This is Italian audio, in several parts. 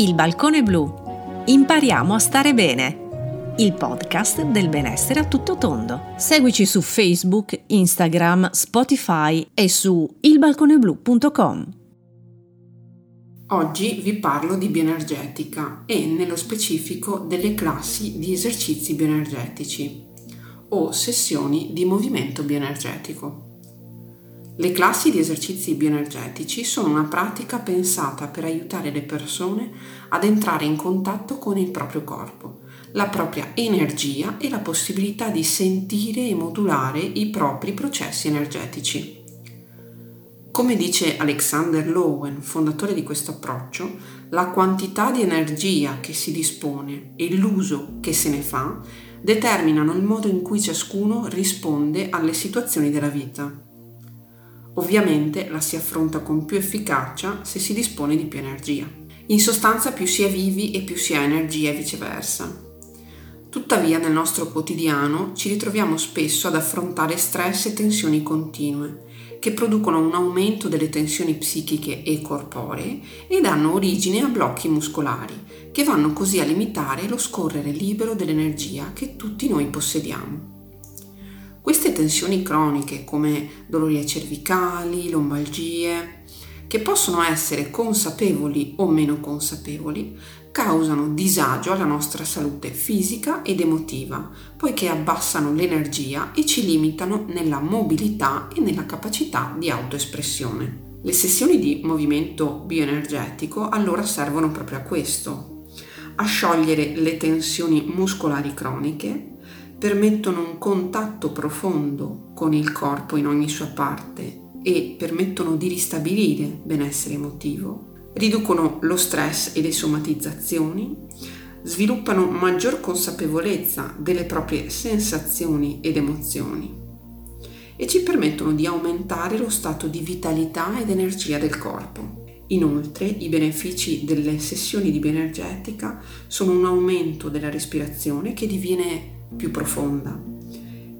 Il balcone blu. Impariamo a stare bene. Il podcast del benessere a tutto tondo. Seguici su Facebook, Instagram, Spotify e su ilbalconeblu.com. Oggi vi parlo di bioenergetica e nello specifico delle classi di esercizi bioenergetici o sessioni di movimento bioenergetico. Le classi di esercizi bioenergetici sono una pratica pensata per aiutare le persone ad entrare in contatto con il proprio corpo, la propria energia e la possibilità di sentire e modulare i propri processi energetici. Come dice Alexander Lowen, fondatore di questo approccio, la quantità di energia che si dispone e l'uso che se ne fa determinano il modo in cui ciascuno risponde alle situazioni della vita. Ovviamente la si affronta con più efficacia se si dispone di più energia. In sostanza più si è vivi e più si ha energia e viceversa. Tuttavia nel nostro quotidiano ci ritroviamo spesso ad affrontare stress e tensioni continue, che producono un aumento delle tensioni psichiche e corporee e danno origine a blocchi muscolari, che vanno così a limitare lo scorrere libero dell'energia che tutti noi possediamo. Queste tensioni croniche come dolori cervicali, lombalgie, che possono essere consapevoli o meno consapevoli, causano disagio alla nostra salute fisica ed emotiva, poiché abbassano l'energia e ci limitano nella mobilità e nella capacità di autoespressione. Le sessioni di movimento bioenergetico allora servono proprio a questo, a sciogliere le tensioni muscolari croniche, permettono un contatto profondo con il corpo in ogni sua parte e permettono di ristabilire benessere emotivo, riducono lo stress e le somatizzazioni, sviluppano maggior consapevolezza delle proprie sensazioni ed emozioni e ci permettono di aumentare lo stato di vitalità ed energia del corpo. Inoltre i benefici delle sessioni di bioenergetica sono un aumento della respirazione che diviene più profonda.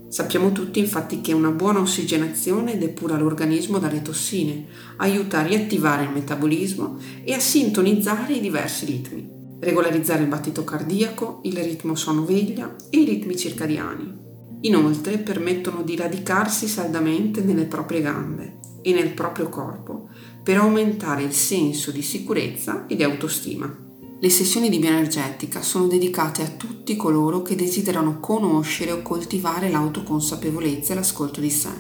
Sappiamo tutti infatti che una buona ossigenazione depura l'organismo dalle tossine, aiuta a riattivare il metabolismo e a sintonizzare i diversi ritmi, regolarizzare il battito cardiaco, il ritmo sonno-veglia e i ritmi circadiani. Inoltre permettono di radicarsi saldamente nelle proprie gambe e nel proprio corpo per aumentare il senso di sicurezza e di autostima. Le sessioni di bioenergetica sono dedicate a tutti coloro che desiderano conoscere o coltivare l'autoconsapevolezza e l'ascolto di sé.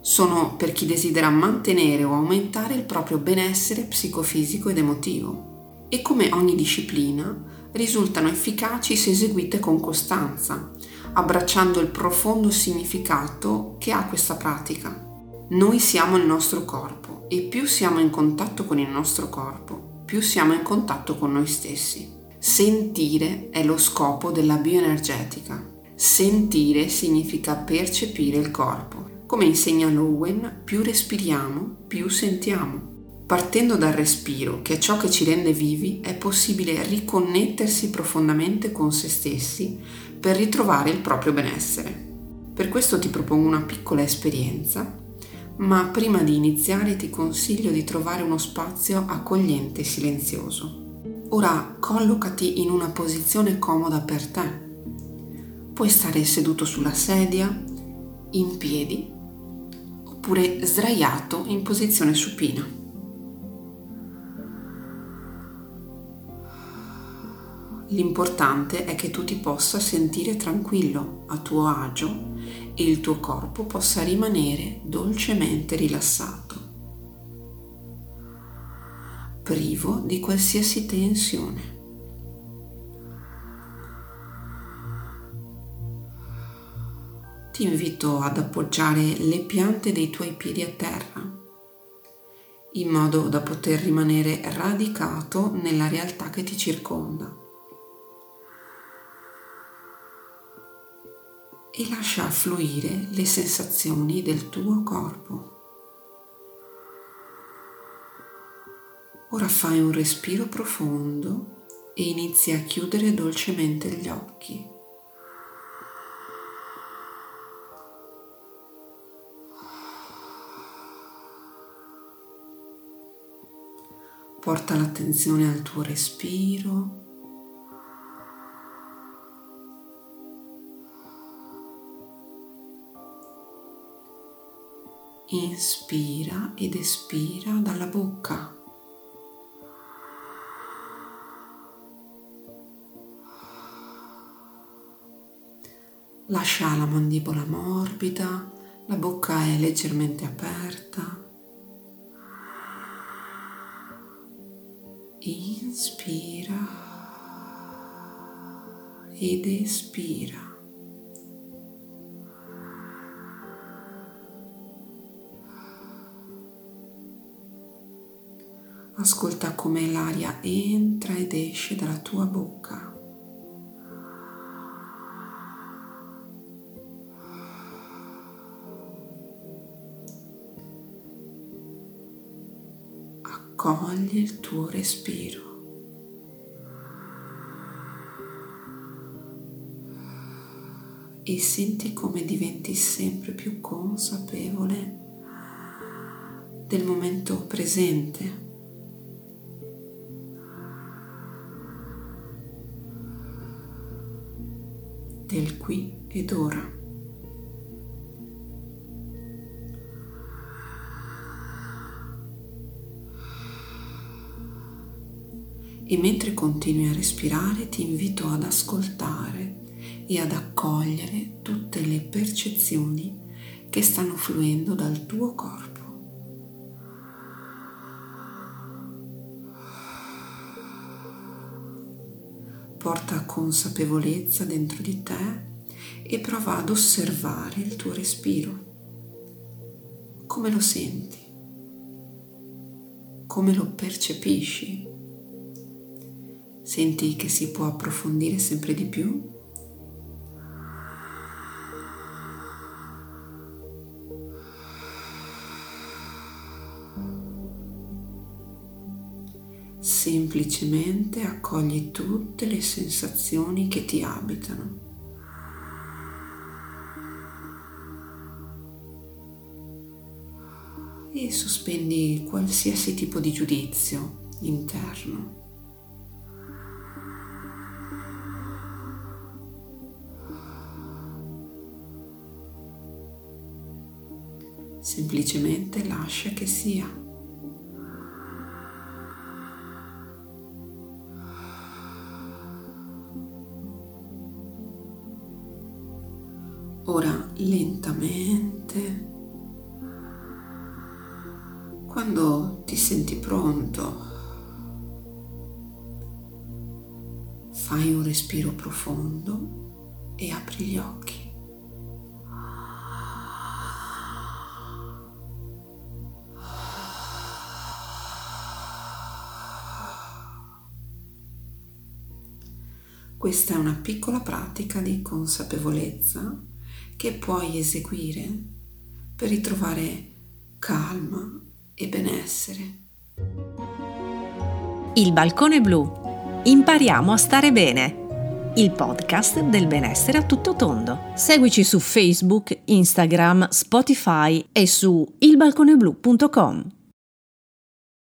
Sono per chi desidera mantenere o aumentare il proprio benessere psicofisico ed emotivo. E come ogni disciplina, risultano efficaci se eseguite con costanza, abbracciando il profondo significato che ha questa pratica. Noi siamo il nostro corpo e più siamo in contatto con il nostro corpo, più siamo in contatto con noi stessi. Sentire è lo scopo della bioenergetica. Sentire significa percepire il corpo. Come insegna Lowen, più respiriamo, più sentiamo. Partendo dal respiro, che è ciò che ci rende vivi, è possibile riconnettersi profondamente con se stessi per ritrovare il proprio benessere. Per questo ti propongo una piccola esperienza ma prima di iniziare ti consiglio di trovare uno spazio accogliente e silenzioso. Ora collocati in una posizione comoda per te. Puoi stare seduto sulla sedia, in piedi oppure sdraiato in posizione supina. L'importante è che tu ti possa sentire tranquillo, a tuo agio e il tuo corpo possa rimanere dolcemente rilassato, privo di qualsiasi tensione. Ti invito ad appoggiare le piante dei tuoi piedi a terra in modo da poter rimanere radicato nella realtà che ti circonda. E lascia fluire le sensazioni del tuo corpo. Ora fai un respiro profondo e inizi a chiudere dolcemente gli occhi. Porta l'attenzione al tuo respiro. Inspira ed espira dalla bocca. Lascia la mandibola morbida, la bocca è leggermente aperta. Inspira ed espira. Ascolta come l'aria entra ed esce dalla tua bocca. accogli il tuo respiro. E senti come diventi sempre più consapevole del momento presente. Del qui ed ora. e mentre continui a respirare ti invito ad ascoltare e ad accogliere tutte le percezioni che stanno fluendo dal tuo corpo. Porta consapevolezza dentro di te e prova ad osservare il tuo respiro. Come lo senti? Come lo percepisci? Senti che si può approfondire sempre di più? Semplicemente accogli tutte le sensazioni che ti abitano. E sospendi qualsiasi tipo di giudizio interno. semplicemente lascia che sia. Lentamente, quando ti senti pronto, fai un respiro profondo e apri gli occhi. Questa è una piccola pratica di consapevolezza che puoi eseguire per ritrovare calma e benessere. Il balcone blu. Impariamo a stare bene. Il podcast del benessere a tutto tondo. Seguici su Facebook, Instagram, Spotify e su ilbalconeblu.com.